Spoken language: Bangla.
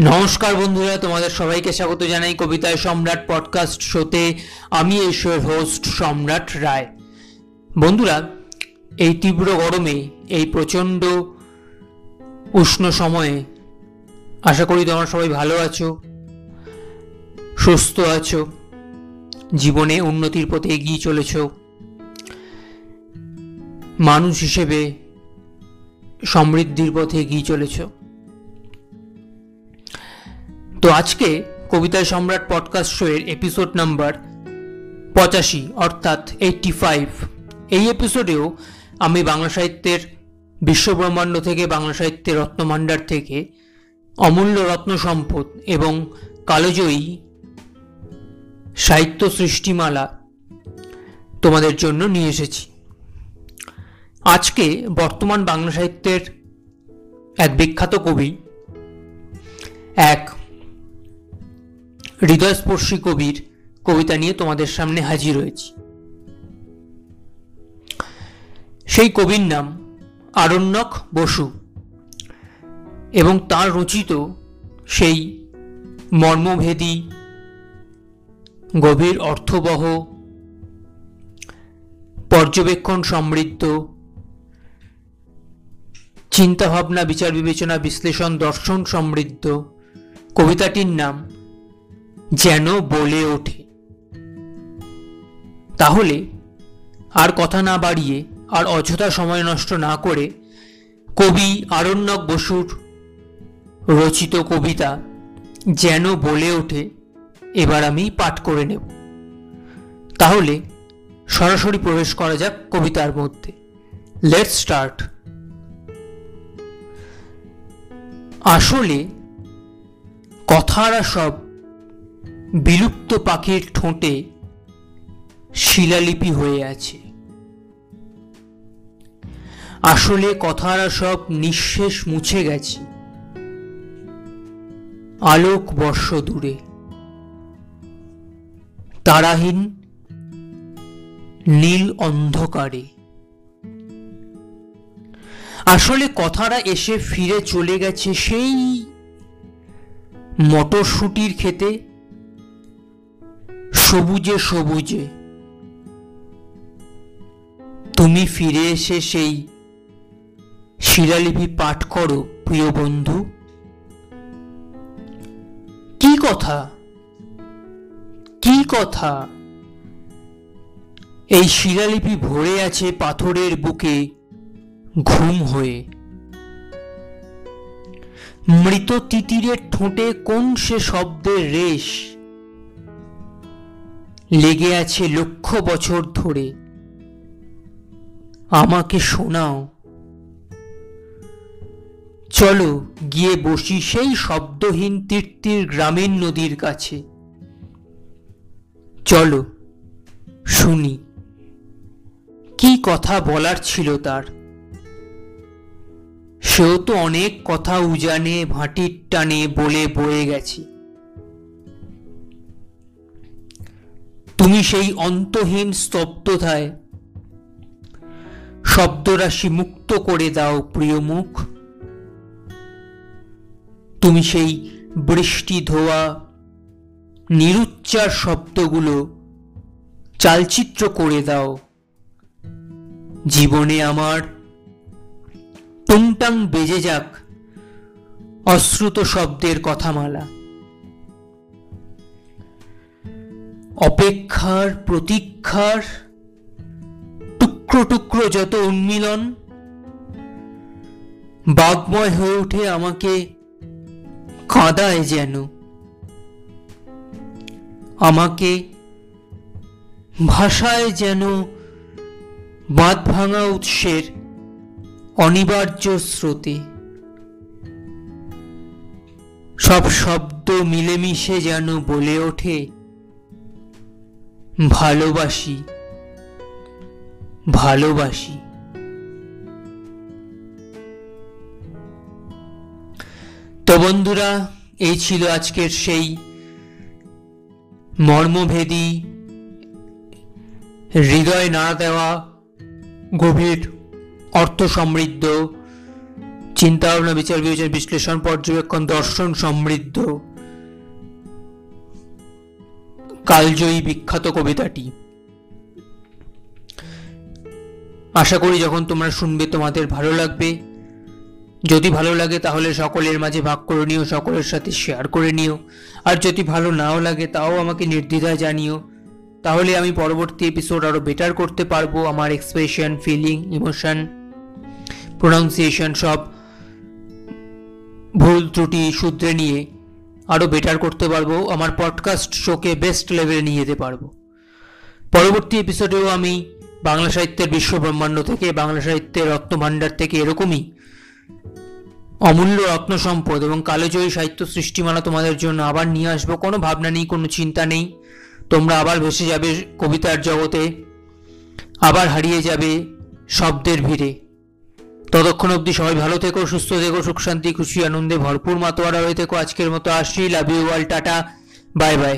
নমস্কার বন্ধুরা, তোমাদের সবাইকে স্বাগত জানাই কবিতায় সম্রাট পডকাস্ট শোতে আমি ঈশ্বর হোস্ট সম্রাট রায়। বন্ধুরা, এই তীব্র গরমে, এই প্রচণ্ড উষ্ণ সময়ে, আশা করি তোমরা সবাই ভালো আছো, সুস্থ আছো, জীবনে উন্নতির পথে এগিয়ে চলেছ। মানুষ হিসেবে সমৃদ্ধির পথে এগিয়ে চলেছো। তো আজকে কবিতা সম্রাট পডকাস্ট শোয়ের এপিসোড নাম্বার পঁচাশি, অর্থাৎ এইটটি ফাইভ এই এপিসোডেও আমি বাংলা সাহিত্যের বিশ্বব্রহ্মাণ্ড থেকে, বাংলা সাহিত্যের রত্নভাণ্ডার থেকে, অমূল্য রত্ন সম্পদ এবং কালোজয়ী সাহিত্য সৃষ্টিমালা তোমাদের জন্য নিয়ে এসেছি। আজকে বর্তমান বাংলা সাহিত্যের এক বিখ্যাত কবি, এক হৃদয়স্পর্শী কবির কবিতা নিয়ে তোমাদের সামনে হাজির হয়েছি। সেই কবির নাম আরণ্যক বসু এবং তার রচিত সেই মর্মভেদী গভীর অর্থবহ পর্যবেক্ষণ সমৃদ্ধ চিন্তাভাবনা বিচার বিবেচনা বিশ্লেষণ দর্শন সমৃদ্ধ কবিতাটির নাম যেন বলে ওঠে। তাহলে আর কথা না বাড়িয়ে আর অযথা সময় নষ্ট না করে কবি আরণ্যক বসুর রচিত কবিতা যেন বলে ওঠে, এবার আমি পাঠ করে নেব। তাহলে সরাসরি প্রবেশ করা যাক কবিতার মধ্যে। লেট স্টার্ট আসলে কথারা সব বিলুপ্ত পাখির ঠোঁটে শিলালিপি হয়ে আছে। আসলে কথারা সব নিঃশেষ মুছে গেছে। আলোক বর্ষ দূরে। তারাহীন নীল অন্ধকারে। আসলে কথারা এসে ফিরে চলে গেছে সেই মটরশুটির খেতে সবুজে সবুজে। তুমি ফিরে এসে সেই শিলালিপি পাঠ করো, প্রিয় বন্ধু। কি কথা? কি কথা? এই শিলালিপি ভরে আছে পাথরের বুকে ঘুম হয়ে। মৃত তিতিরের ঠোঁটে কোন সে শব্দের রেশ? লেগে আছে লক্ষ বছর ধরে। আমাকে শোনাও। চলো গিয়ে বসি সেই শব্দহীন তীর্তির গ্রামের নদীর কাছে। চলো, শুনি। কি কথা বলার ছিল তার? সেও তো অনেক কথা উজানে, ভাটির টানে বলে বয়ে গেছে। তুমি সেই অন্তহীন স্তব্ধতায় শব্দরাশি মুক্ত করে দাও প্রিয় মুখ। তুমি সেই বৃষ্টি ধোয়া, নিরুচ্চার শব্দগুলো চালচিত্র করে দাও। জীবনে আমার টুংটাং বেজে যাক অশ্রুত শব্দের কথামালা। অপেক্ষার, প্রতীক্ষার, টুকরো টুকরো যত উন্মিলন, বাগময় হয়ে ওঠে আমাকে কাঁদায় যেন। আমাকে ভাষায় যেন বাঁধ ভাঙা উৎসের অনিবার্য স্রোতে। সব শব্দ মিলেমিশে যেন বলে ওঠে ভালোবাসি ভালোবাসি। তো বন্ধুরা, এই ছিল আজকের সেই মর্মভেদী, হৃদয় নাড়া দেওয়া, গভীর অর্থ সমৃদ্ধ চিন্তা ভাবনা বিচার বিবেচনা বিশ্লেষণ, পর্যবেক্ষণ, দর্শন সমৃদ্ধ। কালজয়ী বিখ্যাত কবিতাটি। আশা করি যখন তোমরা শুনবে তোমাদের ভালো লাগবে। যদি ভালো লাগে তাহলে সকলের মাঝে ভাগ করে নিও, সকলের সাথে শেয়ার করে নিও। আর যদি ভালো নাও লাগে তাও আমাকে নির্দ্বিধায় জানিও। তাহলে আমি পরবর্তী এপিসোড আরও বেটার করতে পারব। আমার এক্সপ্রেশন ফিলিং ইমোশন প্রোনাউন্সিয়েশন সব ভুল ত্রুটি শুধরে নিয়ে। আরও বেটার করতে পারব, আমার পডকাস্ট শোকে বেস্ট লেভেলে নিয়ে যেতে পারব। পরবর্তী এপিসোডেও আমি বাংলা সাহিত্যের বিশ্ব ব্রহ্মাণ্ড থেকে, বাংলা সাহিত্যের রত্নভাণ্ডার থেকে এরকমই অমূল্য রত্ন সম্পদ এবং কালোজয়ী সাহিত্য সৃষ্টিমালা তোমাদের জন্য আবার নিয়ে আসব। কোনো ভাবনা নেই, কোনো চিন্তা নেই। তোমরা আবার ভেসে যাবে কবিতার জগতে, আবার হারিয়ে যাবে শব্দের ভিড়ে। ততক্ষণ অবধি সবাই ভালো থেকো, সুস্থ থেকো, সুখ শান্তি, খুশি, আনন্দে ভরপুর মাতোয়ারা হয়ে থেকো। আজকের মতো আসছি। Love you all tata. Bye bye